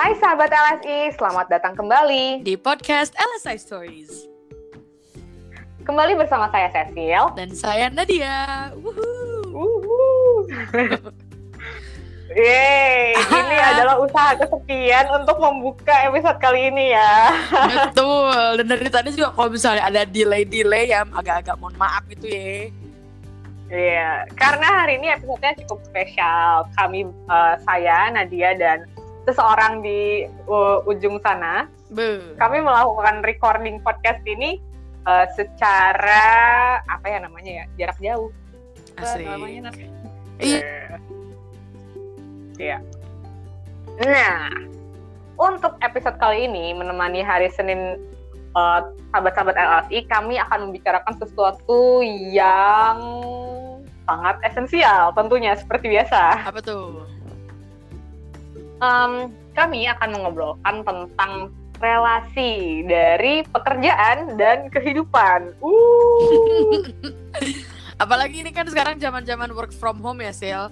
Hai sahabat LSI, selamat datang kembali di podcast LSI Stories. Kembali bersama saya Cecil dan saya Nadia. Woohoo. Yeay, ini adalah usaha kesekian untuk membuka episode kali ini ya. Betul, dan dari tadi juga kalau misalnya ada delay-delay ya agak-agak mohon maaf gitu ya. Iya, karena hari ini episodenya cukup spesial. Kami, uh, saya, Nadia, dan seseorang di uh, ujung sana, Be. kami melakukan recording podcast ini uh, secara apa ya namanya ya jarak jauh. Asik. namanya? Iya. Iya. Nah, untuk episode kali ini menemani hari Senin uh, sahabat-sahabat LSI, kami akan membicarakan sesuatu yang sangat esensial tentunya seperti biasa. Apa tuh? Em, kami akan mengobrolkan tentang relasi dari pekerjaan dan kehidupan. Uh. Apalagi ini kan sekarang zaman-zaman work from home ya, Sil.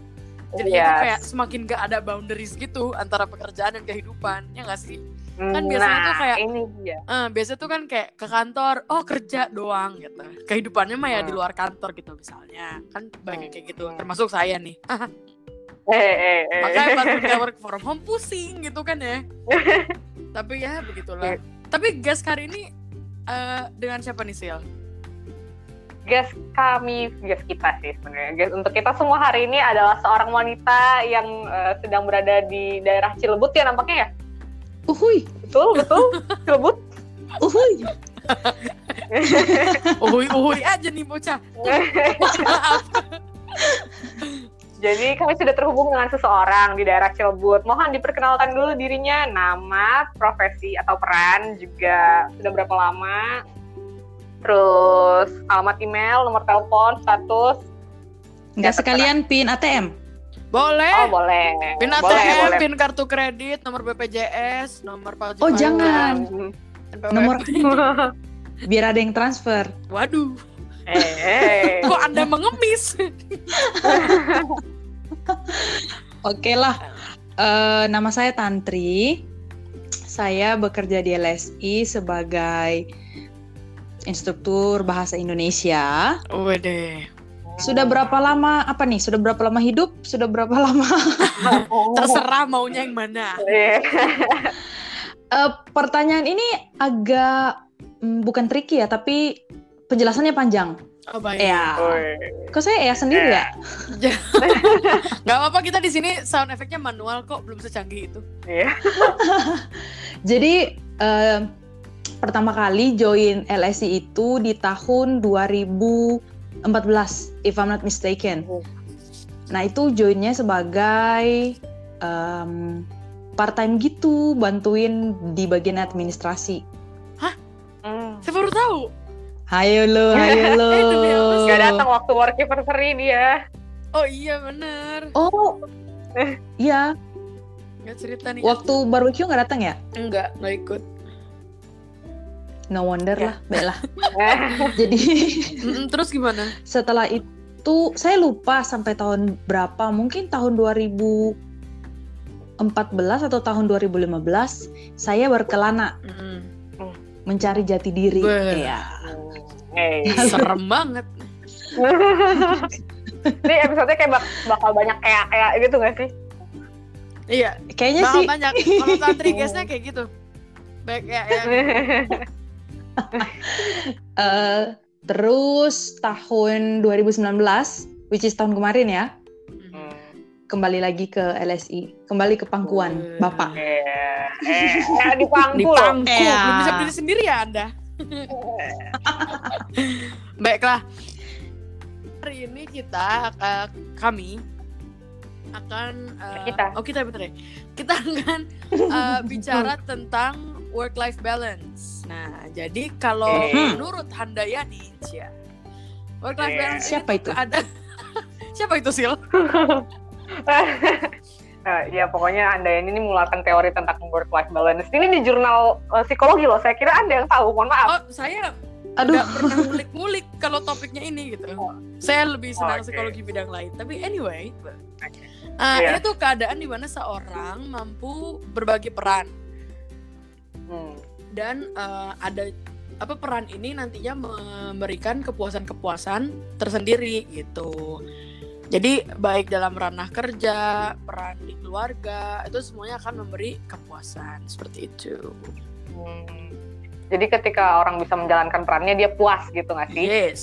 Jadi Yes. itu kayak semakin gak ada boundaries gitu antara pekerjaan dan kehidupan. Ya gak sih? kan biasanya nah, tuh kayak- ini dia. Eh, biasa tuh kan kayak ke kantor, oh kerja doang gitu. Kehidupannya mah ya di Hmm. luar kantor gitu misalnya. Kan banyak Hmm. kayak gitu, Hmm. termasuk saya nih. Eh, eh, eh. Makanya pas udah work from home pusing gitu kan ya. Tapi ya begitulah. Iya. Tapi gas kali ini eh, dengan siapa nih Sil? guest kami, guest kita sih sebenarnya. Guest untuk kita semua hari ini adalah seorang wanita yang eh, sedang berada di daerah Cilebut ya nampaknya ya. Uhuy, Betul, betul. Cilebut. uhuy. Uhuy uhuy aja nih bocah. Maaf. Jadi kami sudah terhubung dengan seseorang di daerah Cilebut. Mohon diperkenalkan dulu dirinya, nama, profesi atau peran, juga sudah berapa lama, terus alamat email, nomor telepon, status. Nggak Ya, sekalian pin ATM. Boleh. Oh boleh. Pin boleh, ATM, boleh. pin kartu kredit, nomor BPJS, nomor pajak. Oh, jangan. NPWP. Nomor biar ada yang transfer. Waduh, eh, kok Anda mengemis? Oke lah. Eh, nama saya Tantri. Saya bekerja di LSI sebagai instruktur bahasa Indonesia. Wede. Sudah berapa lama apa nih? Sudah berapa lama hidup? Sudah berapa lama? Terserah maunya yang mana. Eh, Eh, pertanyaan ini agak mm, bukan tricky ya, tapi penjelasannya panjang. Oh baik. Ya. Kok saya ya sendiri ya? Gak apa-apa kita di sini sound efeknya manual kok, belum secanggih itu. Iya. Jadi eh, pertama kali join LSI itu di tahun 2014, if I'm not mistaken. Oh. Nah itu joinnya sebagai em, part time gitu, bantuin di bagian administrasi. Hayo lo, hayo sih? Gak datang waktu work anniversary dia. Oh iya bener. Oh, iya. Gak cerita nih. Waktu barbecue nggak datang ya? Enggak, nggak ikut. No wonder Ya. lah. Eh, Jadi terus gimana? setelah itu saya lupa sampai tahun berapa mungkin tahun 2014 atau tahun 2015 saya berkelana Mm-mm. Mencari jati diri Beh. ya eh. Serem banget. Ini episode kayak bak- bakal banyak kayak kayak gitu gak sih? Iya, kayaknya bakal sih banyak. Kalau tantri guysnya kayak gitu. Baik ya, ya. eh, terus tahun 2019 which is tahun kemarin ya. Kembali lagi ke LSI kembali ke pangkuan bapak Eh, eh, eh, di pangku Di pangku, Iya. belum bisa berdiri sendiri ya Anda. Baiklah. Hari ini kita eh, kami akan eh, Kita. Oh, kita bener ya. Kita akan eh, bicara tentang work life balance. Nah, jadi kalau Eh. menurut Handayani, ya. Work life Eh. balance Siapa itu? Ada Siapa itu, Sil? Eh, ya pokoknya anda ini mengeluarkan teori tentang work life balance. Ini di jurnal eh, psikologi loh. Saya kira anda yang tahu. Mohon maaf. Oh, saya aduh nggak pernah ngulik-ngulik kalau topiknya ini gitu. Saya lebih senang Oke. psikologi bidang lain. Tapi anyway, Ah, Iya. Ini tuh keadaan di mana seorang mampu berbagi peran Hmm. dan eh, ada apa peran ini nantinya memberikan kepuasan-kepuasan tersendiri gitu. Jadi baik dalam ranah kerja, peran di keluarga, itu semuanya akan memberi kepuasan seperti itu. Hmm. Jadi ketika orang bisa menjalankan perannya dia puas gitu nggak sih? Yes.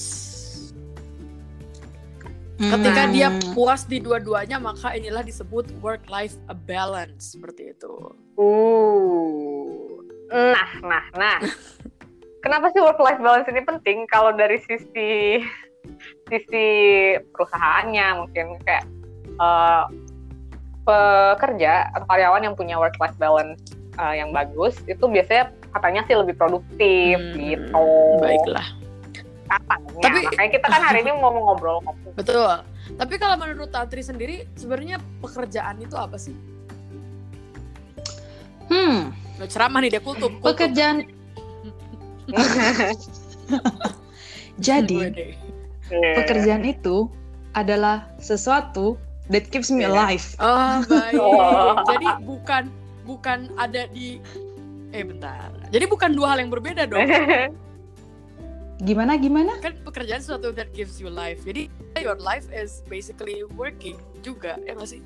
Ketika Hmm. dia puas di dua-duanya, maka inilah disebut work-life balance seperti itu. Uh. Nah, nah, nah. Kenapa sih work life balance ini penting kalau dari sisi sisi perusahaannya mungkin kayak eh, pekerja atau karyawan yang punya work life balance eh, yang bagus itu biasanya katanya sih lebih produktif Hmm, gitu. Baiklah. Katanya. Tapi- makanya kita kan hari ini mau ngobrol Betul. Tapi kalau menurut Tantri sendiri, sebenarnya pekerjaan itu apa sih? Hmm, Nah, ceramah nih dia kultum. kultum. pekerjaan jadi Pekerjaan itu adalah sesuatu that keeps me alive. Oh, baik. Oh. Jadi bukan bukan ada di eh bentar. Jadi bukan dua hal yang berbeda dong. Gimana gimana? kan pekerjaan sesuatu that gives you life. Jadi your life is basically working juga, ya nggak sih?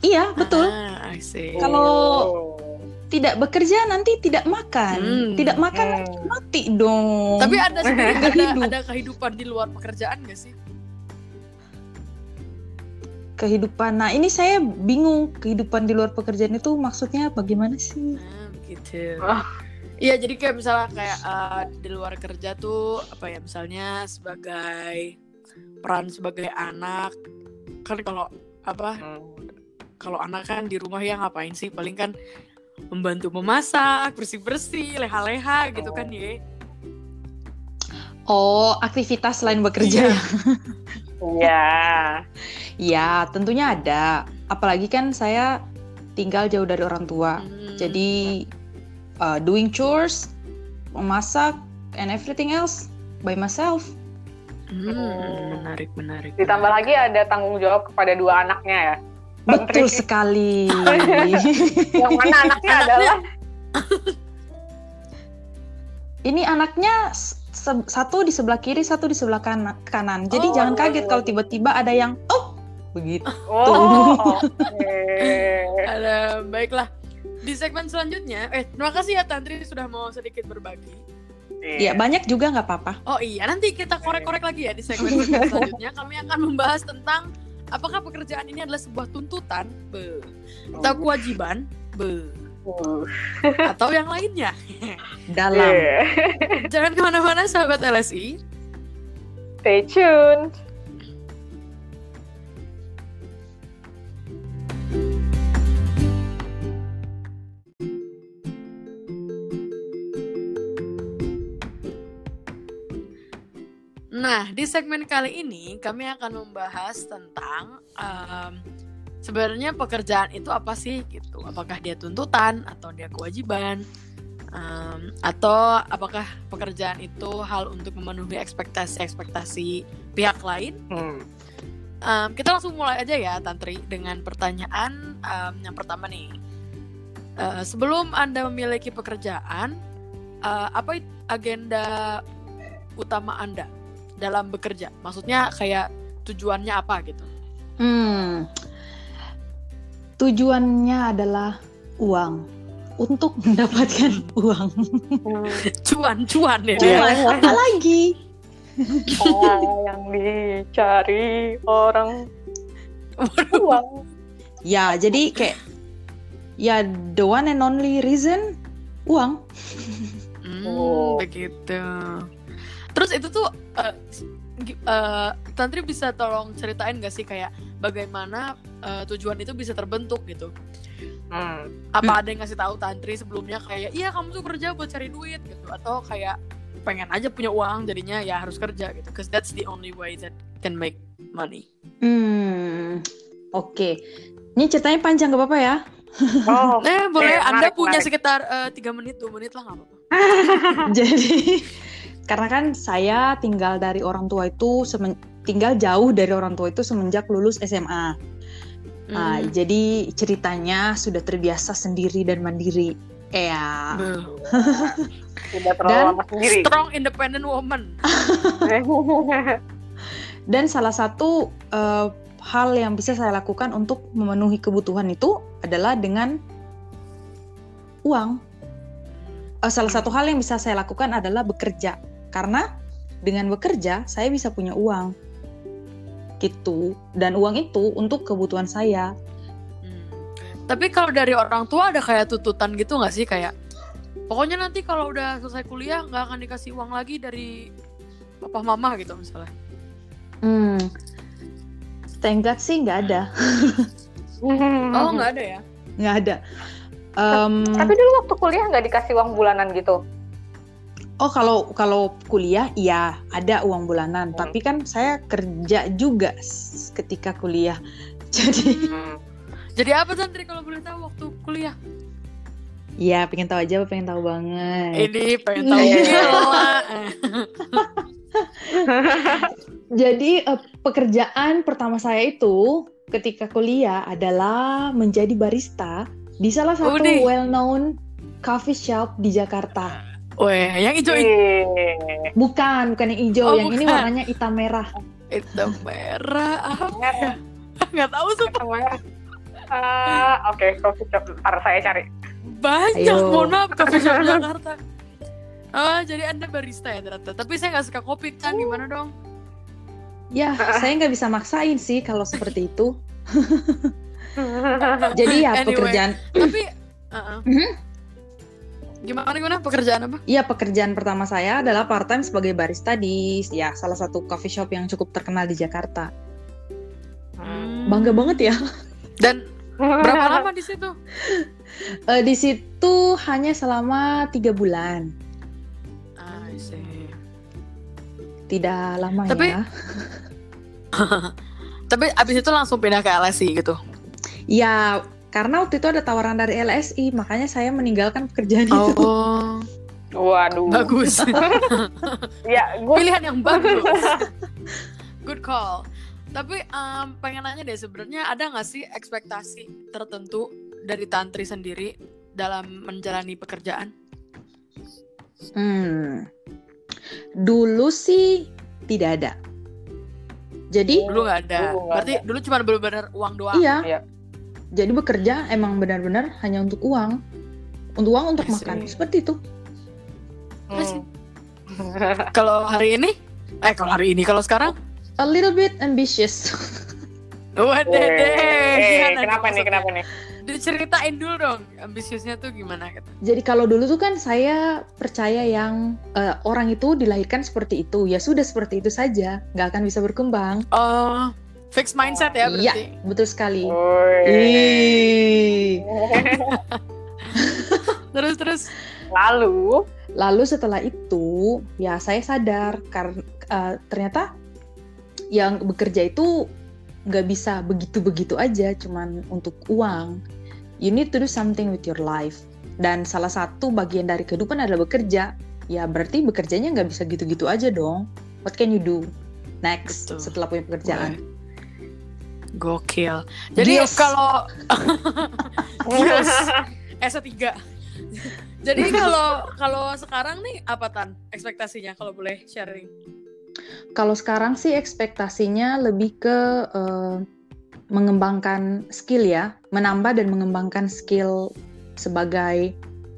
Iya, betul. Ah, I see. Kalau- Tidak bekerja nanti tidak makan. Hmm. Tidak makan Hmm. mati dong. Tapi ada ada, hidup. ada kehidupan di luar pekerjaan gak sih? kehidupan. Nah, ini saya bingung kehidupan di luar pekerjaan itu maksudnya bagaimana sih? Nah, begitu. Ah. Iya, jadi kayak misalnya kayak eh, di luar kerja tuh apa ya misalnya sebagai peran sebagai anak kan kalau apa Hmm. kalau anak kan di rumah ya ngapain sih paling kan membantu memasak bersih bersih leha-leha gitu kan ya Oh, aktivitas selain bekerja. Iya. Iya. Ya, tentunya ada. Apalagi kan saya tinggal jauh dari orang tua. Hmm. Jadi uh, doing chores, memasak, and everything else by myself. Hmm, menarik menarik Ditambah lagi ada tanggung jawab kepada dua anaknya ya. Betul sekali. Yang mana anaknya adalah Ini anaknya satu di sebelah kiri, satu di sebelah kana- kanan. Jadi Oh. jangan kaget kalau tiba-tiba ada yang oh begitu. Oh, oke. Ada baiklah di segmen selanjutnya eh terima kasih ya Tantri sudah mau sedikit berbagi Ya banyak juga nggak apa-apa. oh iya nanti kita korek-korek lagi ya di segmen selanjutnya kami akan membahas tentang apakah pekerjaan ini adalah sebuah tuntutan? Be. Atau kewajiban? Be. Uh, atau yang lainnya? Dalam. yeah. jangan ke mana-mana sahabat LSI Stay tuned. Nah, di segmen kali ini kami akan membahas tentang em, sebenarnya pekerjaan itu apa sih gitu. Apakah dia tuntutan atau dia kewajiban? Em, atau apakah pekerjaan itu hal untuk memenuhi ekspektasi-ekspektasi pihak lain? Hmm. Em, kita langsung mulai aja ya, Tantri, dengan pertanyaan em, yang pertama nih. Eh, sebelum Anda memiliki pekerjaan, eh, apa agenda utama Anda dalam bekerja? Maksudnya kayak tujuannya apa gitu? Hmm. Tujuannya adalah uang untuk mendapatkan uang. Cuan-cuan ya. Iya. Cuan apa lagi? Apa yang dicari orang uang. Ya, jadi kayak ya the one and only reason uang. Hmm, Oh. begitu. Terus itu tuh eh, gi- eh, Tantri bisa tolong ceritain gak sih kayak bagaimana eh, tujuan itu bisa terbentuk gitu? Hmm. Apa ada yang ngasih tahu Tantri sebelumnya kayak iya kamu tuh kerja buat cari duit gitu atau kayak pengen aja punya uang jadinya ya harus kerja gitu cause that's the only way that can make money. Hmm. Oke. Ini ceritanya panjang gak apa-apa ya? Oh, Eh boleh Oke, Anda menarik, punya menarik. sekitar eh, tiga menit dua menit lah nggak apa-apa. Jadi karena kan saya tinggal dari orang tua itu semen- tinggal jauh dari orang tua itu semenjak lulus SMA. Nah, Hmm. jadi ceritanya sudah terbiasa sendiri dan mandiri. Ya. Tidak terlalu Dan lama sendiri. Strong independent woman. Dan salah satu eh, hal yang bisa saya lakukan untuk memenuhi kebutuhan itu adalah dengan uang. Eh, salah satu hal yang bisa saya lakukan adalah bekerja. Karena dengan bekerja saya bisa punya uang. Gitu. Dan uang itu untuk kebutuhan saya. Hmm. Tapi kalau dari orang tua ada kayak tututan gitu nggak sih kayak pokoknya nanti kalau udah selesai kuliah nggak akan dikasih uang lagi dari papa mama gitu misalnya. Hmm. Thank God sih nggak ada. Oh nggak ada ya? Nggak ada. Em, Tapi dulu waktu kuliah nggak dikasih uang bulanan gitu. Oh kalau kalau kuliah iya ada uang bulanan, Hmm. tapi kan saya kerja juga ketika kuliah. Jadi Jadi apa Santri kalau boleh tahu waktu kuliah? ya pengen tahu aja, pengen tahu banget. Ini pengen tahu Iya. Jadi eh, pekerjaan pertama saya itu ketika kuliah adalah menjadi barista di salah satu Udih. well known coffee shop di Jakarta. Weh, yang hijau itu Bukan, bukan yang hijau, Oh, yang ini bukan. warnanya hitam merah. itu merah. Apa? merah. Nggak tahu sumpah. Namanya. Ah, Oke, coffee shop. Ntar saya cari. Banyak, Ayo. mohon maaf coffee shop Jakarta. Oh, jadi anda barista ya ternyata. Tapi saya nggak suka kopi kan, gimana dong? Ya, saya nggak bisa maksain sih kalau seperti itu. Jadi ya Anyway. pekerjaan Tapi, uh-uh. Mhm. Gimana gimana pekerjaan apa? Iya, pekerjaan pertama saya adalah part time sebagai barista di ya salah satu coffee shop yang cukup terkenal di Jakarta. Hmm. Bangga banget ya. Dan berapa lama di situ? Eh, di situ hanya selama tiga bulan, Ah, I see. tidak lama Tapi- ya. Tapi abis itu langsung pindah ke LSI gitu. Ya, karena waktu itu ada tawaran dari LSI, makanya saya meninggalkan pekerjaan itu. Oh, Waduh. bagus. Ya, gue Pilihan yang bagus. Good call. Tapi em, pengen nanya deh sebenarnya ada nggak sih ekspektasi tertentu dari tantri sendiri dalam menjalani pekerjaan? Hmm. Dulu sih tidak ada. Jadi Dulu nggak ada. Dulu Berarti dulu cuma bener-bener uang doang. iya. Iya. Jadi bekerja emang benar-benar hanya untuk uang. Untuk uang untuk makan. Seperti itu. Hmm. Kalau hari ini, eh kalau hari ini, kalau sekarang, A little bit ambitious. waduh deh. eh, kenapa nih? Kenapa nih? Diceritain dulu dong, ambisiusnya tuh gimana gitu. Jadi kalau dulu tuh kan saya percaya yang eh, orang itu dilahirkan seperti itu. Ya sudah seperti itu saja. Nggak akan bisa berkembang. Oh, fix mindset ya Iya, berarti. betul sekali. Terus terus. Lalu, Lalu setelah itu, ya saya sadar karena ternyata yang bekerja itu nggak bisa begitu-begitu aja, cuman untuk uang. You need to do something with your life. Dan salah satu bagian dari kehidupan adalah bekerja. Ya berarti bekerjanya nggak bisa gitu-gitu aja dong. What can you do next Betul. setelah punya pekerjaan? Gokil. Jadi Gios. kalau Gios. S3. Jadi kalau kalau sekarang nih apa tan ekspektasinya kalau boleh sharing? Kalau sekarang sih ekspektasinya lebih ke eh, mengembangkan skill ya, menambah dan mengembangkan skill sebagai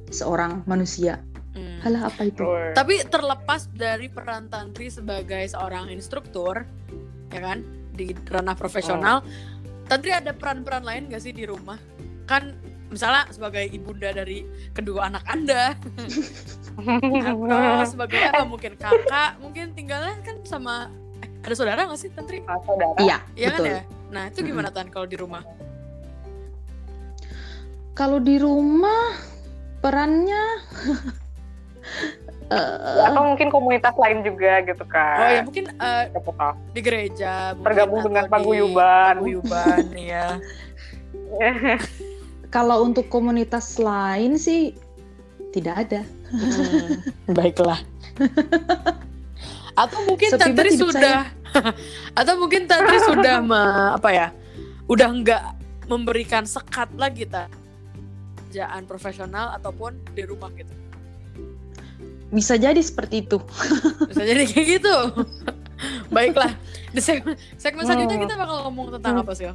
seorang manusia. Hmm. Halah apa itu? Tapi terlepas dari peran tantri sebagai seorang instruktur, ya kan, di ranah profesional, tantri ada peran-peran lain gak sih di rumah? Kan misalnya sebagai ibunda dari kedua anak anda, atau sebagai apa mungkin kakak, mungkin tinggalnya kan sama eh, ada saudara gak sih tantri? Ah, saudara. Iya, Iya kan betul. ya? Nah itu gimana tan kalau di rumah? Kalau di rumah perannya eh, Atau mungkin komunitas lain juga gitu kan. Oh ya mungkin eh, tahu. di gereja, mungkin, Tergabung dengan paguyuban. Paguyuban, ya. kalau untuk komunitas lain sih tidak ada. Hmm, baiklah. Atau mungkin Sepi Tantri sudah Atau mungkin Tantri sudah me- apa ya? Udah nggak memberikan sekat lagi ta kerjaan profesional ataupun di rumah gitu. Bisa jadi seperti itu. Bisa jadi kayak gitu. Baiklah. Di segmen, segmen selanjutnya Hmm. kita bakal ngomong tentang apa sih?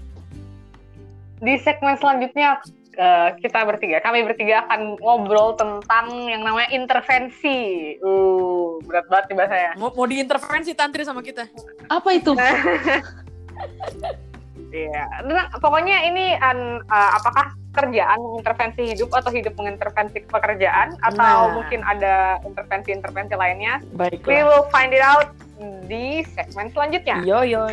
Di segmen selanjutnya eh, kita bertiga, kami bertiga akan ngobrol tentang yang namanya intervensi. Uh, berat banget nih bahasanya. Mau, mau diintervensi Tantri sama kita? Apa itu? Iya, Nah, pokoknya ini an, eh, apakah kerjaan mengintervensi hidup atau hidup mengintervensi pekerjaan atau Nah. mungkin ada intervensi-intervensi lainnya? We Baiklah. will find it out di segmen selanjutnya. Yo yo.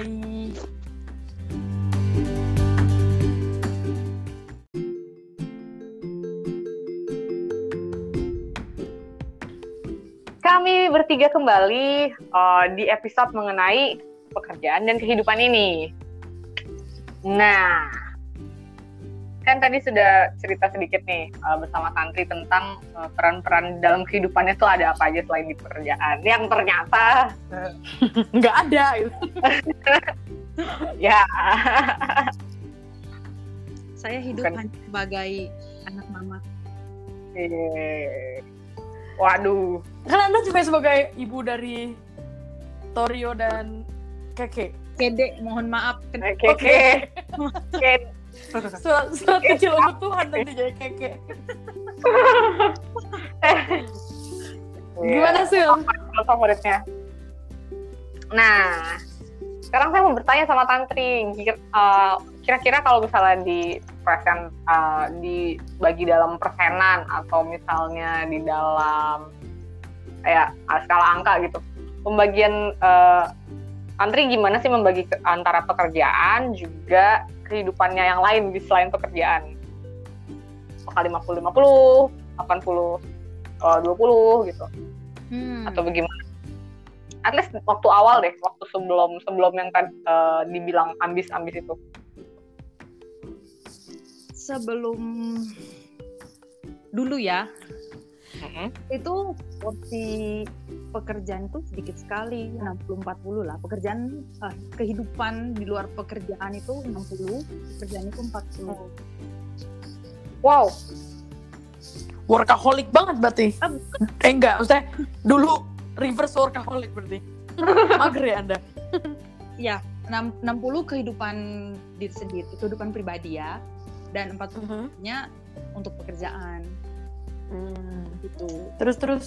Kami bertiga kembali eh, di episode mengenai pekerjaan dan kehidupan ini. Nah, kan tadi sudah cerita sedikit nih eh, bersama Tantri tentang eh, peran-peran dalam kehidupannya tuh ada apa aja selain di pekerjaan. Yang ternyata Nggak ada. gitu. ya Saya hidup Bukan. hanya sebagai anak mama. eh, waduh, Kan Anda juga sebagai ibu dari Torio dan Keke. Kede, mohon maaf. Ken- oke oke. Oke. Surat, surat kecil untuk Tuhan nanti jadi Keke. Gimana sih? Favoritnya. Nah, sekarang saya mau bertanya sama Tantri, eh, kira-kira kalau misalnya di persen eh, dibagi dalam persenan atau misalnya di dalam kayak eh, skala angka gitu, pembagian eh, Tantri gimana sih membagi ke- antara pekerjaan juga kehidupannya yang lain di selain pekerjaan? Apakah 50-50, 80 eh, 20 gitu? Hmm. atau bagaimana? At least waktu awal deh, waktu sebelum sebelum yang tadi eh, dibilang ambis-ambis itu. Sebelum dulu ya, itu porsi pekerjaan itu sedikit sekali 60-40 lah. Pekerjaan eh, kehidupan di luar pekerjaan itu 60 pekerjaan itu 40 Wow, Workaholic banget berarti. Ah, Eh enggak, maksudnya dulu reverse workaholic berarti. Mager ya Anda? ya enam- 60 kehidupan diri sendiri kehidupan pribadi ya. Dan 40 nya untuk pekerjaan Hmm. gitu Terus terus.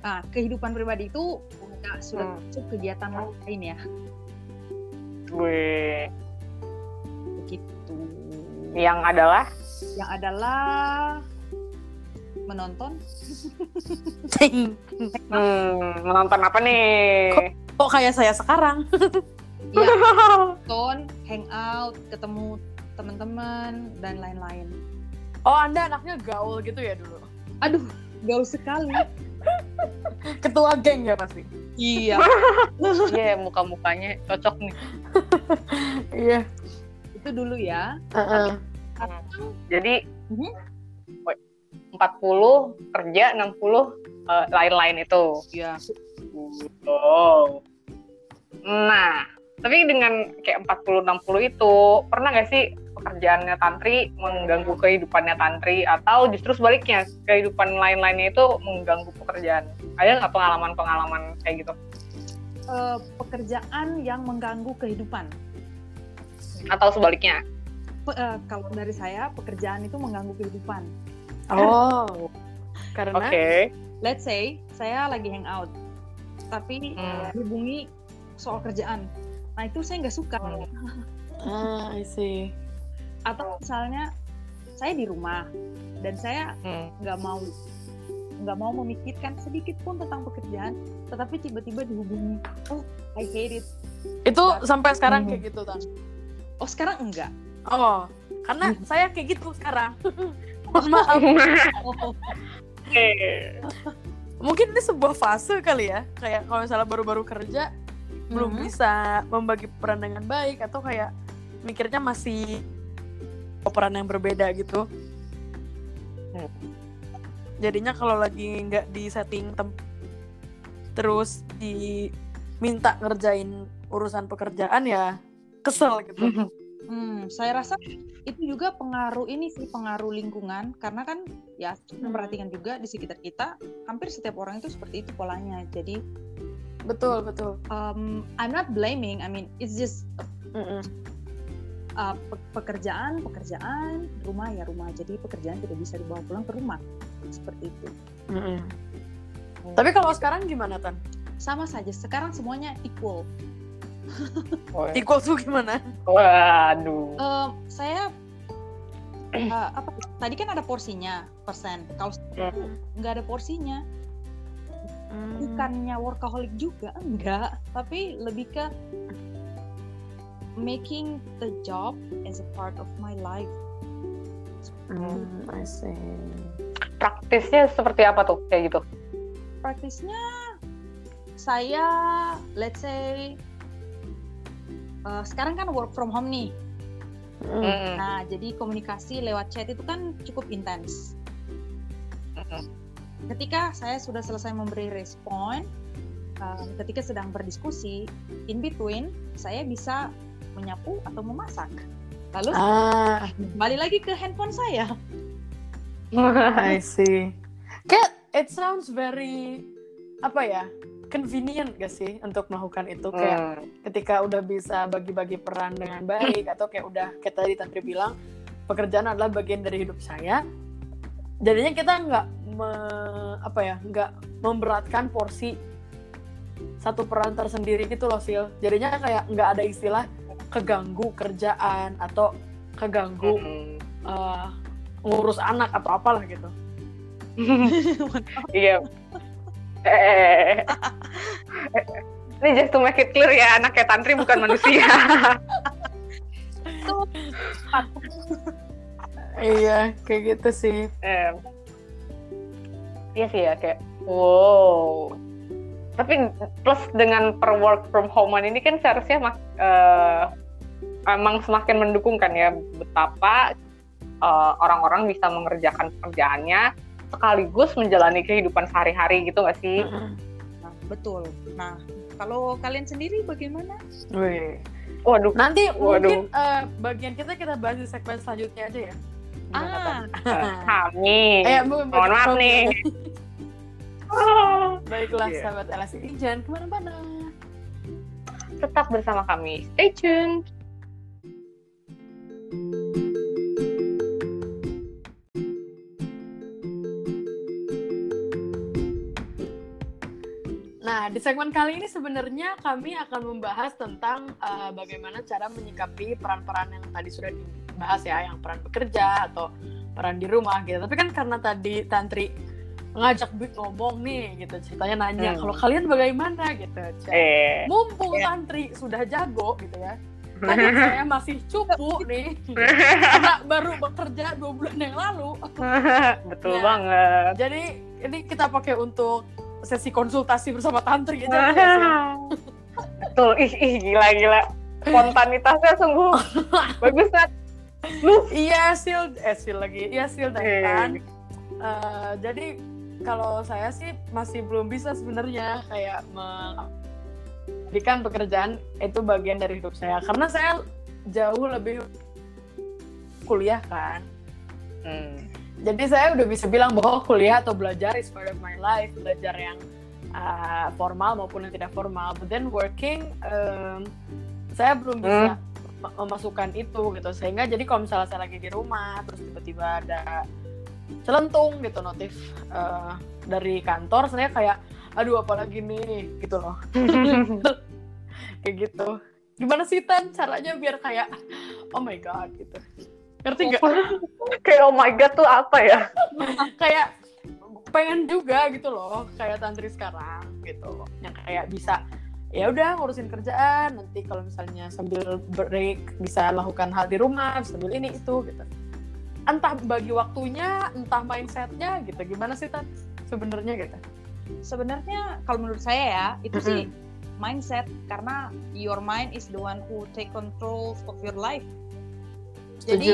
nah kehidupan pribadi itu nggak sudah Hmm. masuk kegiatan lain ya gue begitu yang adalah yang adalah menonton hmm, menonton apa nih? Kok kayak saya sekarang? ya nonton hangout ketemu teman-teman dan lain-lain Oh Anda anaknya gaul gitu ya dulu? aduh gaul sekali Ketua geng ya pasti? iya Iya, muka-mukanya cocok nih. Iya. itu dulu ya Jadi Mhm. woi, 40 kerja, 60 eh, lain-lain itu. ya Oh. Nah, tapi dengan kayak 40-60 itu, pernah nggak sih pekerjaannya Tantri mengganggu kehidupannya Tantri atau justru sebaliknya, kehidupan lain-lainnya itu mengganggu pekerjaan? Ada nggak pengalaman-pengalaman kayak gitu? Eh, pekerjaan yang mengganggu kehidupan Atau sebaliknya? Pe- eh, kalau dari saya pekerjaan itu mengganggu kehidupan Oh. Karena Oke. let's say saya lagi hangout tapi Hmm. hubungi soal kerjaan nah itu saya nggak suka Hmm. ah, I see. Atau misalnya saya di rumah dan saya Hmm. nggak mau nggak mau memikirkan sedikit pun tentang pekerjaan tetapi tiba-tiba dihubungi oh I hate it Itu sampai sekarang Mhm. kayak gitu, Tan? oh sekarang enggak Oh, karena saya kayak gitu sekarang. Mohon maaf. oh. Mungkin ini sebuah fase kali ya. Kayak kalau misalnya baru-baru kerja, belum Mhm. bisa membagi peran dengan baik atau kayak mikirnya masih peran yang berbeda gitu. Hmm. Jadinya kalau lagi nggak di setting tem terus di minta ngerjain urusan pekerjaan ya kesel gitu Hmm, saya rasa itu juga pengaruh ini sih pengaruh lingkungan karena kan ya kita Hmm. perhatikan juga di sekitar kita hampir setiap orang itu seperti itu polanya. Jadi betul betul um, I'm not blaming. I mean it's just Mm-mm. Uh, pe- pekerjaan pekerjaan rumah ya rumah. Jadi pekerjaan tidak bisa dibawa pulang ke rumah seperti itu. Mm-mm. tapi kalau sekarang gimana tan Sama saja. Sekarang semuanya equal. Wah. equal tuh gimana Waduh. Um, saya uh, apa? Tadi kan ada porsinya persen. Kalau Hmm. nggak ada porsinya. bukannya workaholic juga enggak tapi lebih ke making the job as a part of my life Hmm, I see. Praktisnya seperti apa tuh kayak gitu? praktisnya saya let's say uh, sekarang kan work from home nih Mm. Nah jadi komunikasi lewat chat itu kan cukup intens Mm-mm. ketika saya sudah selesai memberi respon um, ketika sedang berdiskusi in between saya bisa menyapu atau memasak lalu Ah, kembali lagi ke handphone saya I see. Kayak it sounds very apa ya? Convenient gak sih untuk melakukan itu kayak Hmm. ketika udah bisa bagi-bagi peran dengan baik atau kayak udah kayak tadi Tantri bilang pekerjaan adalah bagian dari hidup saya. Jadinya kita nggak me- apa ya nggak memberatkan porsi satu peran tersendiri gitu loh Sil. Jadinya kayak nggak ada istilah keganggu kerjaan atau keganggu Mm-mm. eh, ngurus anak atau apalah gitu. Iya. Eh, ini just to make it clear ya, anaknya Tantri bukan manusia. Iya, kayak gitu sih. Eh, Iya sih ya kayak wow. Tapi plus dengan per work from home ini kan seharusnya mak- eh, emang semakin mendukung kan ya betapa eh, orang-orang bisa mengerjakan pekerjaannya sekaligus menjalani kehidupan sehari-hari gitu nggak sih? Nah, betul. Nah, kalau kalian sendiri bagaimana? Wih. Waduh. Nanti Waduh. mungkin eh, bagian kita kita bahas di segmen selanjutnya aja ya. Ah, Kami. Eh, Mohon maaf nih. Baiklah, Iya. sahabat LSI, jangan ke mana-mana. Tetap bersama kami. Stay tuned. Di segmen kali ini sebenarnya kami akan membahas tentang eh, bagaimana cara menyikapi peran-peran yang tadi sudah dibahas ya, yang peran bekerja atau peran di rumah gitu. Tapi kan karena tadi Tantri ngajak Big ngomong nih gitu, ceritanya nanya Hmm. kalau kalian bagaimana gitu. Eh. Mumpung Ya. Tantri sudah jago gitu ya. Tadi saya masih cupu nih, karena baru bekerja dua bulan yang lalu. Betul Nah. banget. Jadi ini kita pakai untuk sesi konsultasi bersama Tantri aja. ya, Sil? Betul. Ih, ih gila gila. Spontanitasnya sungguh bagus kan? Lu Iya, Sil, eh Sil lagi. Iya, Sil dan Eh. Tan. Eh, jadi kalau saya sih masih belum bisa sebenarnya kayak menjadikan pekerjaan itu bagian dari hidup saya karena saya jauh lebih kuliah kan. Hmm. Jadi saya udah bisa bilang bahwa kuliah atau belajar is part of my life, belajar yang uh, formal maupun yang tidak formal. But then working, um, saya belum bisa mem- memasukkan itu gitu. Sehingga jadi kalau misalnya saya lagi di rumah, terus tiba-tiba ada celentung gitu notif uh, dari kantor, saya kayak, aduh apalagi nih gitu loh. kayak gitu. Gimana sih Tan caranya biar kayak, oh my god gitu. Ngerti nggak? Kayak oh my god tuh apa ya? kayak pengen juga gitu loh kayak tantri sekarang gitu yang kayak bisa ya udah ngurusin kerjaan nanti kalau misalnya sambil break bisa lakukan hal di rumah sambil ini itu gitu entah bagi waktunya entah mindsetnya gitu gimana sih tan sebenarnya gitu Sebenarnya kalau menurut saya ya, itu sih mindset karena your mind is the one who take control of your life. Jadi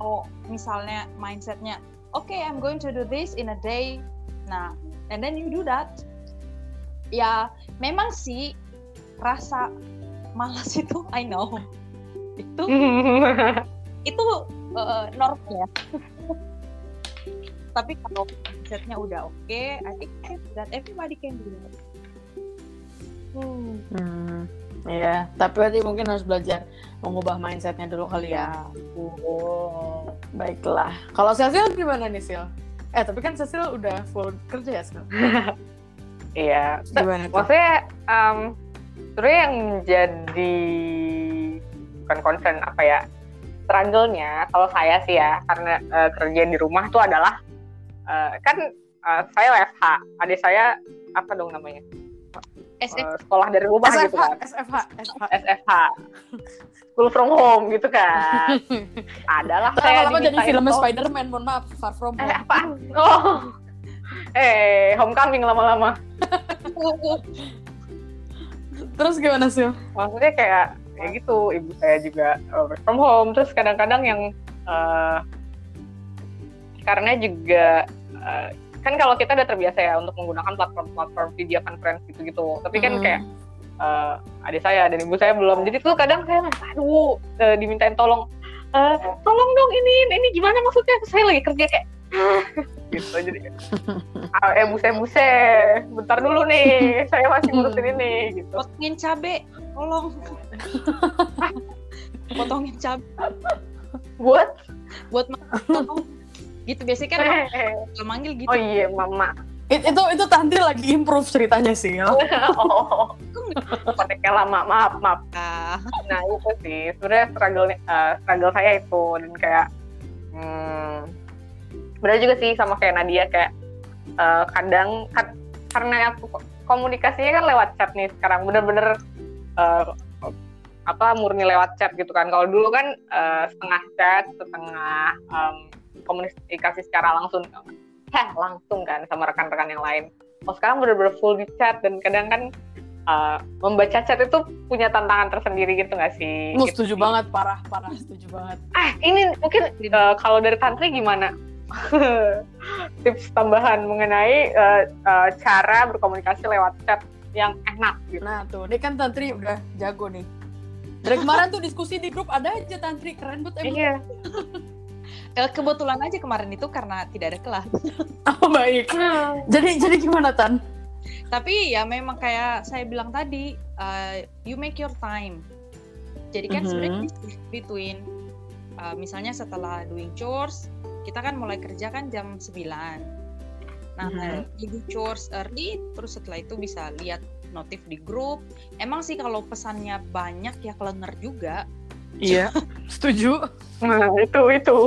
oh misalnya mindsetnya, oke I'm going to do this in a day, nah and then you do that. Ya memang sih rasa malas itu I know itu itu uh, normal ya tapi kalau mindsetnya udah oke okay, I think that everybody can do that hmm. hmm. Iya, tapi berarti mungkin harus belajar mengubah mindsetnya dulu kali ya. Oh, baiklah. Kalau Cecil gimana nih Sil? Eh tapi kan Cecil udah full kerja ya Sil? iya. Gimana tuh? Maksudnya um, sebenarnya yang jadi bukan concern apa ya struggle-nya kalau saya sih ya karena uh, kerja di rumah tuh adalah uh, kan uh, saya WFH, adik saya apa dong namanya? SF. Uh, sekolah dari rumah SFH, gitu kan. SFH, SFH. SFH. School from home gitu kan. Adalah saya lama jadi film Spider-Man, mohon maaf, Far From Home. Eh, apaan? Oh. Eh, Homecoming lama-lama. Terus gimana sih? Maksudnya kayak ya gitu, ibu saya juga uh, work from home. Terus kadang-kadang yang uh, karena juga uh, kan kalau kita udah terbiasa ya untuk menggunakan platform-platform video conference gitu-gitu. Tapi kan hmm. kayak uh, adik saya dan ibu saya belum. Jadi tuh kadang saya aduh uh, dimintain tolong. Uh, tolong dong ini ini gimana maksudnya? Saya lagi kerja kayak gitu. Jadi ah, eh buse buse bentar dulu nih saya masih ngurusin ini gitu. Potongin cabe tolong. Potongin cabe. Buat? Buat gitu biasanya kan kalau manggil gitu. Oh iya mama. It, itu itu Tantri lagi improve ceritanya sih oh pakai lama maaf maaf ah. nah itu sih. Sebenarnya struggle uh, struggle saya itu dan kayak hmm, benar juga sih sama kayak Nadia kayak uh, kadang kan, karena aku komunikasinya kan lewat chat nih sekarang bener-bener uh, apa murni lewat chat gitu kan. Kalau dulu kan uh, setengah chat setengah um, komunikasi secara langsung heh langsung kan sama rekan-rekan yang lain oh sekarang bener-bener full di chat dan kadang kan uh, membaca chat itu punya tantangan tersendiri gitu nggak sih? Lu gitu setuju sih. banget, parah, parah, setuju banget. Ah, ini mungkin uh, kalau dari Tantri gimana? Tips tambahan mengenai uh, uh, cara berkomunikasi lewat chat yang enak gitu. Nah tuh, ini kan Tantri udah jago nih. Dari kemarin tuh diskusi di grup ada aja Tantri, keren banget emang. Iya. Eh, kebetulan aja kemarin itu karena tidak ada kelas. Oh baik. Jadi jadi gimana Tan? Tapi ya memang kayak saya bilang tadi, uh, you make your time. Jadi kan mm -hmm. sebenarnya between uh, misalnya setelah doing chores, kita kan mulai kerja kan jam 9. Nah, mm -hmm. do chores early, terus setelah itu bisa lihat notif di grup. Emang sih kalau pesannya banyak ya kelenger juga. Iya, setuju. Nah, itu itu.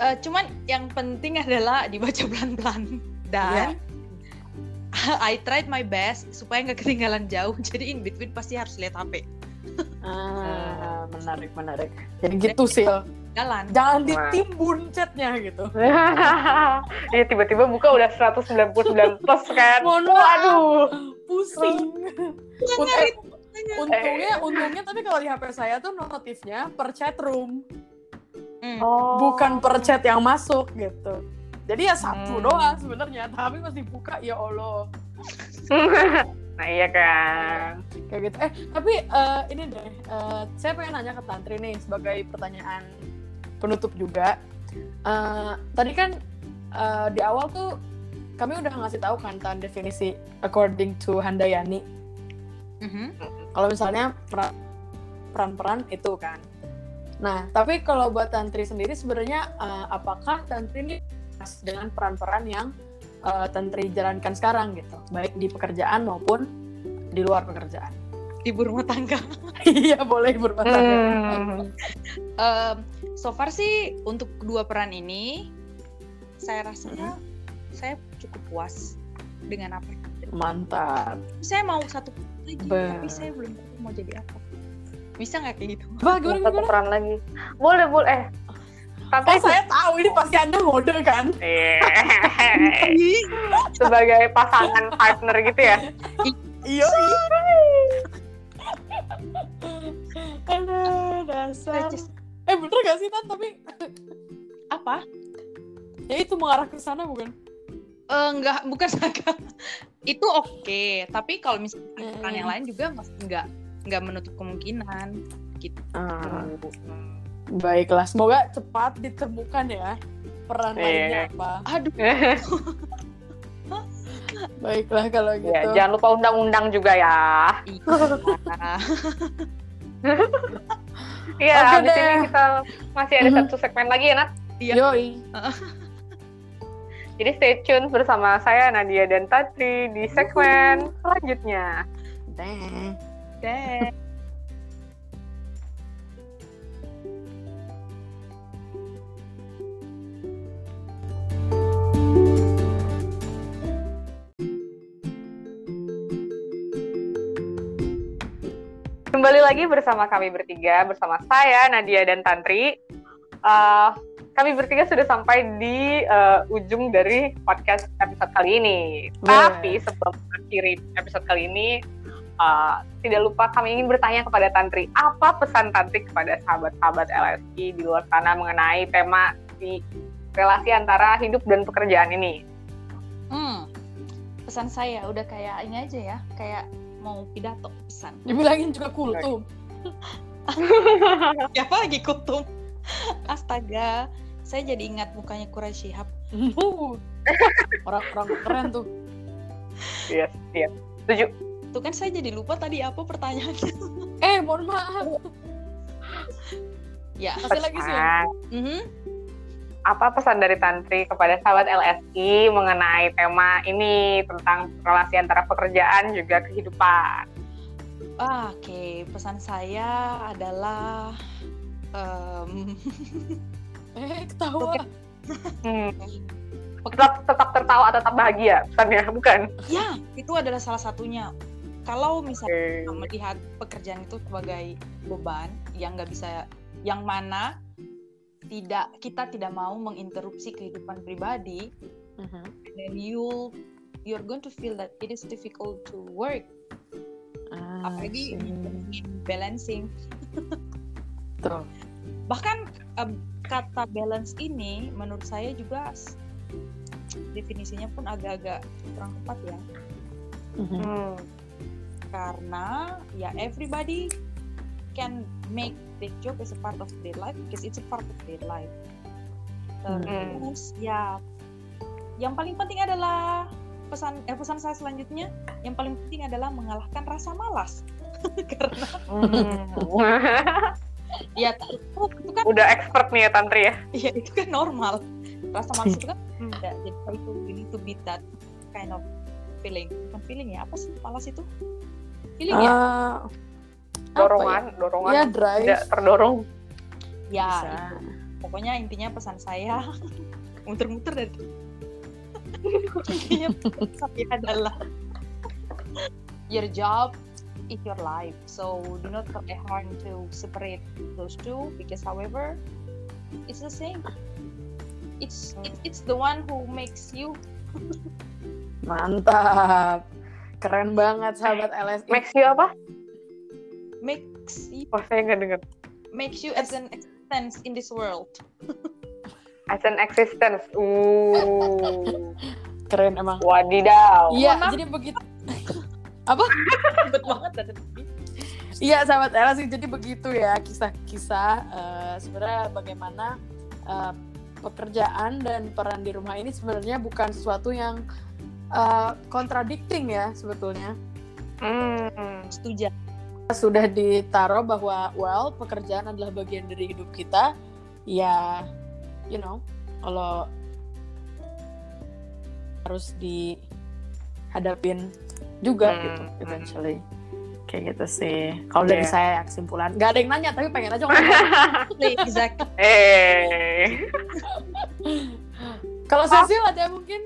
Uh, cuman yang penting adalah dibaca pelan-pelan dan yeah. I tried my best supaya nggak ketinggalan jauh. Jadi in between pasti harus lihat HP. ah, menarik menarik. Jadi gitu sih. Jalan. Jangan ditimbun chatnya gitu. Iya tiba-tiba buka udah 199 plus kan. Mohon aduh, pusing. Untungnya untungnya tapi kalau di HP saya tuh notifnya per chat room hmm. oh. bukan per chat yang masuk gitu jadi ya satu hmm. doang sebenarnya tapi masih buka ya allah nah iya kan kayak gitu eh tapi uh, ini deh uh, saya pengen nanya ke Tantri nih sebagai pertanyaan penutup juga uh, tadi kan uh, di awal tuh kami udah ngasih tahu kan tan definisi according to Handayani mm -hmm. Kalau misalnya peran-peran itu kan. Nah, tapi kalau buat tantri sendiri sebenarnya uh, apakah tantri ini dengan peran-peran yang uh, tantri jalankan sekarang gitu, baik di pekerjaan maupun di luar pekerjaan? Ibu rumah tangga. iya, boleh ibu rumah tangga. Hmm. um, so far sih untuk kedua peran ini saya rasanya hmm. saya cukup puas dengan apa Mantap. Saya mau satu lagi, Be tapi saya belum tahu mau jadi apa. Bisa nggak kayak gitu? Bah, gimana, satu peran lagi. Boleh, boleh. Eh, tapi oh, saya tahu ini pasti anda mode kan? Iya. Sebagai pasangan partner gitu ya? Iya. Aduh, dasar. Eh bener gak sih Tan? Tapi apa? Ya itu mengarah ke sana bukan? Eh, enggak, bukan saga. itu oke, tapi kalau misalnya Hmm. peran yang lain juga masih enggak enggak menutup kemungkinan gitu. Ah, baiklah, semoga cepat ditemukan ya peran Iya. lainnya apa. Aduh, Baiklah kalau gitu. ya, jangan lupa undang-undang juga ya. iya. Iya, Oke habis deh. ini kita masih ada Mhm. satu segmen lagi ya, Nat. Iya. Yoi. Jadi stay tune bersama saya Nadia dan Tatri di segmen selanjutnya. Deh. Kembali lagi bersama kami bertiga, bersama saya Nadia dan Tantri. Eh, kami bertiga sudah sampai di eh, ujung dari podcast episode kali ini. Tapi sebelum mengakhiri episode kali ini, eh, tidak lupa kami ingin bertanya kepada Tantri, apa pesan Tantri kepada sahabat-sahabat LSI di luar sana mengenai tema di relasi antara hidup dan pekerjaan ini? Hmm. Pesan saya udah kayak ini aja ya, kayak mau pidato pesan. Dibilangin juga kultum. Siapa lagi kutum? Astaga, saya jadi ingat mukanya Quraisy Shihab. Orang-orang keren tuh. Yes, iya. Setuju. Tuh kan saya jadi lupa tadi apa pertanyaannya. Eh, mohon maaf. ya. Masih lagi sih. Pesan. Mhm. apa pesan dari Tantri kepada sahabat LSI mengenai tema ini tentang relasi antara pekerjaan juga kehidupan? Ah, Oke, pesan saya adalah em, Eh, ketawa. Hmm. Tetap, tetap tertawa atau tetap bahagia pesannya, bukan? ya itu adalah salah satunya. Kalau misalnya kita melihat pekerjaan itu sebagai beban yang nggak bisa, yang mana tidak kita tidak mau menginterupsi kehidupan pribadi, Mhm. then you you're going to feel that it is difficult to work Ah, apalagi in balancing Tuh. bahkan em, kata balance ini menurut saya juga definisinya pun agak-agak kurang tepat ya Mhm. Hmm. karena ya everybody can make the job as a part of their life because it's a part of their life Hmm. terus ya yang paling penting adalah pesan eh, pesan saya selanjutnya yang paling penting adalah mengalahkan rasa malas karena Hmm. ya itu, itu kan Udah expert nih ya Tantri ya. ya itu kan normal rasa malas itu kan Hmm. ada jadi itu you need to beat that kind of feeling bukan feeling ya apa sih malas itu feeling ya Ah, Dorongan, dorongan. Ya, ya drive. Tidak terdorong. ya Bisa. itu. pokoknya intinya pesan saya muter-muter dari intinya pesan saya adalah your job is your life so do not try hard to separate those two because however it's the same it's it's, it's the one who makes you Mantap. Keren banget sahabat LSI. Makes you apa? makes you Oh, saya nggak dengar. makes you as an existence in this world As an existence. Uh. Keren emang. Wadidaw. Iya, maaf. jadi begitu. ribet banget ada Iya, sahabat LSI jadi begitu ya kisah-kisah eh, sebenarnya bagaimana eh, pekerjaan dan peran di rumah ini sebenarnya bukan sesuatu yang contradicting ya sebetulnya. Hmm. setuju sudah ditaruh bahwa well pekerjaan adalah bagian dari hidup kita ya you know kalau harus dihadapin juga Hmm. gitu eventually kayak gitu sih kalau dari Iya. saya kesimpulan nggak ada yang nanya tapi pengen aja ngomong exactly eh. kalau Cecil ada mungkin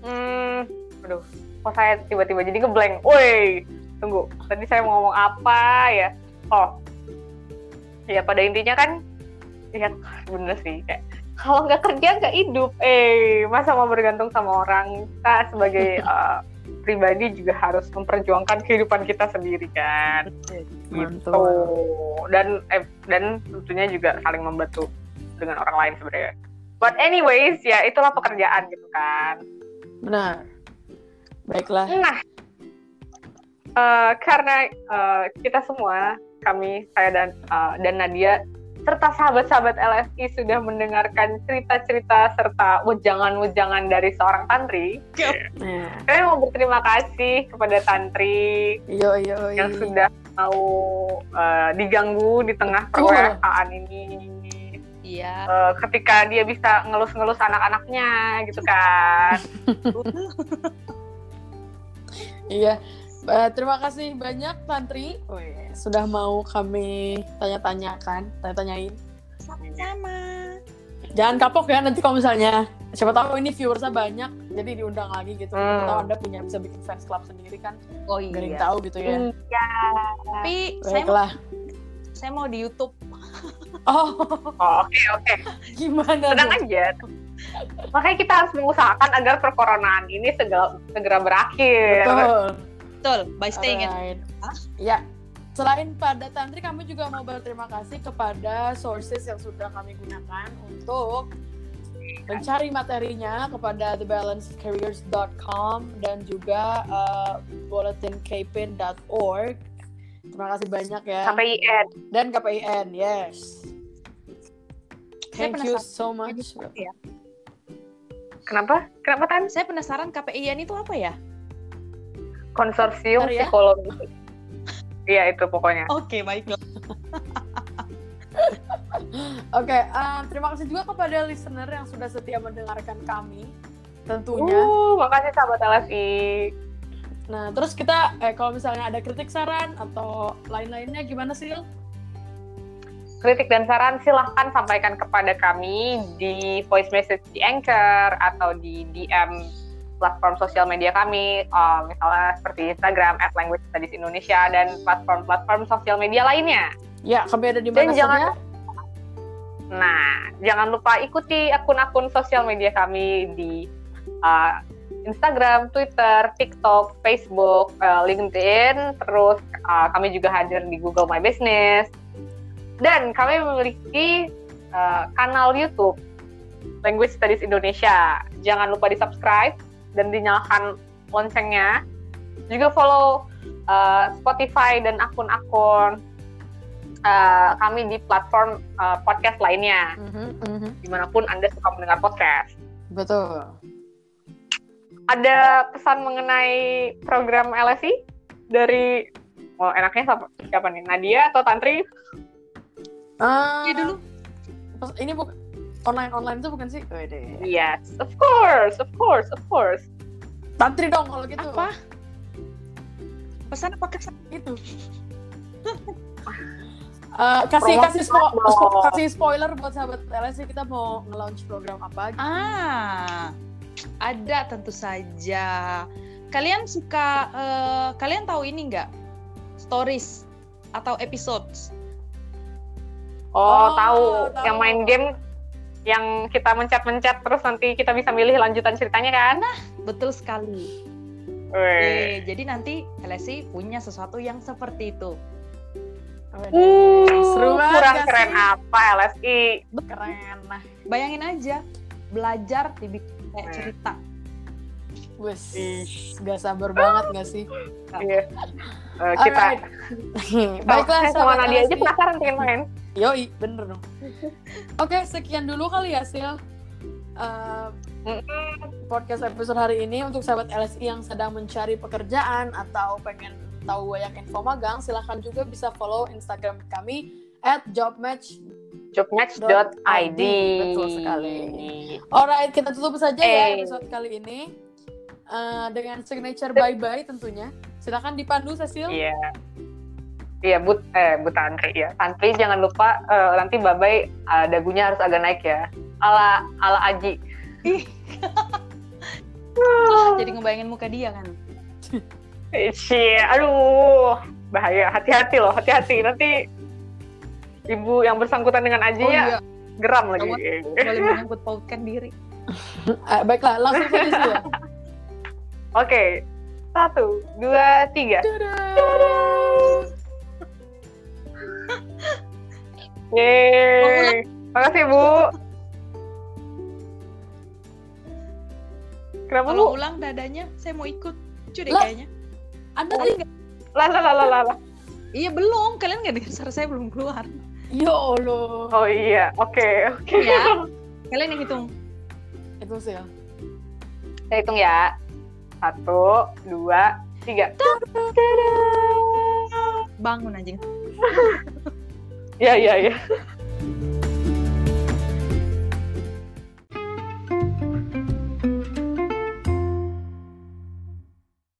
Hmm. Aduh. Kok saya tiba-tiba jadi ngeblank. Woi, tunggu. Tadi saya mau ngomong apa ya? Oh. Ya pada intinya kan ya bener sih kayak kalau nggak kerja nggak hidup eh masa mau bergantung sama orang kita sebagai eh, pribadi juga harus memperjuangkan kehidupan kita sendiri kan? Gitu. dan eh, dan tentunya juga saling membantu dengan orang lain sebenarnya. But anyways ya itulah pekerjaan gitu kan? Benar. Baiklah. Nah, eh, karena eh, kita semua, kami, saya dan eh, dan Nadia, serta sahabat-sahabat LFI sudah mendengarkan cerita-cerita serta wejangan-wejangan dari seorang tantri. Nah, Kami mau berterima kasih kepada tantri yo yo yang sudah mau eh, diganggu di tengah perwefaan ini. Iya. Eh, ketika dia bisa ngelus-ngelus anak-anaknya gitu kan. Iya. Eh, terima kasih banyak Tantri Wih, sudah mau kami tanya-tanyakan, tanya-tanyain. Sama-sama. Jangan kapok ya nanti kalau misalnya siapa tahu ini viewersnya banyak jadi diundang lagi gitu. Siapa Hmm. tahu Anda punya bisa bikin fans club sendiri kan. Oh iya. tahu gitu ya. Iya. Tapi saya mau, Baiklah. saya mau di YouTube. Oh, Oh, Oke oke. gimana Tenang tuh? aja. Makanya kita harus mengusahakan agar perkoronaan ini segera, segera berakhir. Betul. Betul. By staying at Alright. Ya, selain pada Tantri, kami juga mau berterima kasih kepada sources yang sudah kami gunakan untuk mencari materinya kepada thebalancecareers.com dan juga uh, bulletincampaign.org. Terima kasih banyak ya. KPIN. Dan KPIN, yes. Thank you so much. Ya. Kenapa? Kenapa Tan? Saya penasaran KPIN itu apa ya? Konsorsium Bentar ya. Psikologi. Iya itu pokoknya. Oke, baiklah. Oke, um, terima kasih juga kepada listener yang sudah setia mendengarkan kami. Tentunya. Uh, makasih sahabat LSI. Nah, terus kita, eh, kalau misalnya ada kritik saran atau lain-lainnya gimana sih? Kritik dan saran silahkan sampaikan kepada kami di voice message di Anchor atau di DM platform sosial media kami, uh, misalnya seperti Instagram at Language Studies Indonesia dan platform-platform sosial media lainnya. Ya, kami ada di mana saja? Nah, jangan lupa ikuti akun-akun sosial media kami di uh, Instagram, Twitter, TikTok, Facebook, uh, LinkedIn, terus uh, kami juga hadir di Google My Business. Dan kami memiliki uh, kanal YouTube Language Studies Indonesia. Jangan lupa di-subscribe dan dinyalakan loncengnya. Juga follow uh, Spotify dan akun-akun uh, kami di platform uh, podcast lainnya Mhm, mhm. di mana pun anda suka mendengar podcast. Betul. Ada pesan mengenai program LSI dari oh enaknya siapa, siapa nih Nadia atau Tantri? Ah, Iya dulu. pas- Ini bukan online online itu bukan sih? Wede. Yes, of course, of course, of course. Tantri dong kalau gitu. Apa? Pesan apa kesan? Itu. Eh, kasih Promosi kasih spo- spo- kasih spoiler buat sahabat LSI kita mau nge-launch program apa gitu. Ah, ada tentu saja. Kalian suka, eh, kalian tahu ini nggak? Stories atau episodes? Oh, Oh, tahu. tahu. Yang main game yang kita mencet-mencet terus nanti kita bisa milih lanjutan ceritanya kan? Betul sekali. Eh, jadi nanti LSI punya sesuatu yang seperti itu. Uh, Seru banget kurang keren sih? apa LSI? Keren. Nah, Bayangin aja, belajar dibikin kayak Nah. cerita. Wes. Gak sabar banget gak sih? Iya. Eh, kita Alright. Baiklah, sama sahabat Nadia aja penasaran pengen main. Yoi, bener dong. Oke, sekian dulu kali ya, Sil. Mm-mm. podcast episode hari ini untuk sahabat LSI yang sedang mencari pekerjaan atau pengen tahu banyak info magang, silahkan juga bisa follow Instagram kami at jobmatch. Jobmatch.id. Betul sekali. Alright, kita tutup saja ya Eh. episode kali ini Eh, dengan signature bye bye tentunya. Silahkan dipandu, Cecil. Iya. Iya, but eh but Tantri ya. Tantri jangan lupa eh, nanti Babai eh, dagunya harus agak naik ya. Ala ala Aji. Ah, jadi ngebayangin muka dia kan. Cie, aduh, bahaya. Hati-hati loh, hati-hati. Nanti ibu yang bersangkutan dengan Aji Oh ya iya, geram lagi. boleh menyangkut pautkan diri. Eh, baiklah, langsung saja Oke, satu, dua, tiga. Yeay. Makasih Bu. Kenapa lu? ulang dadanya, saya mau ikut. Lucu deh Lah. kayaknya. Ada Tadi nggak- Lah lah lah lah lah, lah. Iya belum, kalian nggak dengar suara saya belum keluar. Ya Allah. Oh iya, oke oke. Ya, kalian yang hitung. Itu sih ya. Saya hitung ya. Satu, dua, tiga. Bangun anjing. Ya ya ya.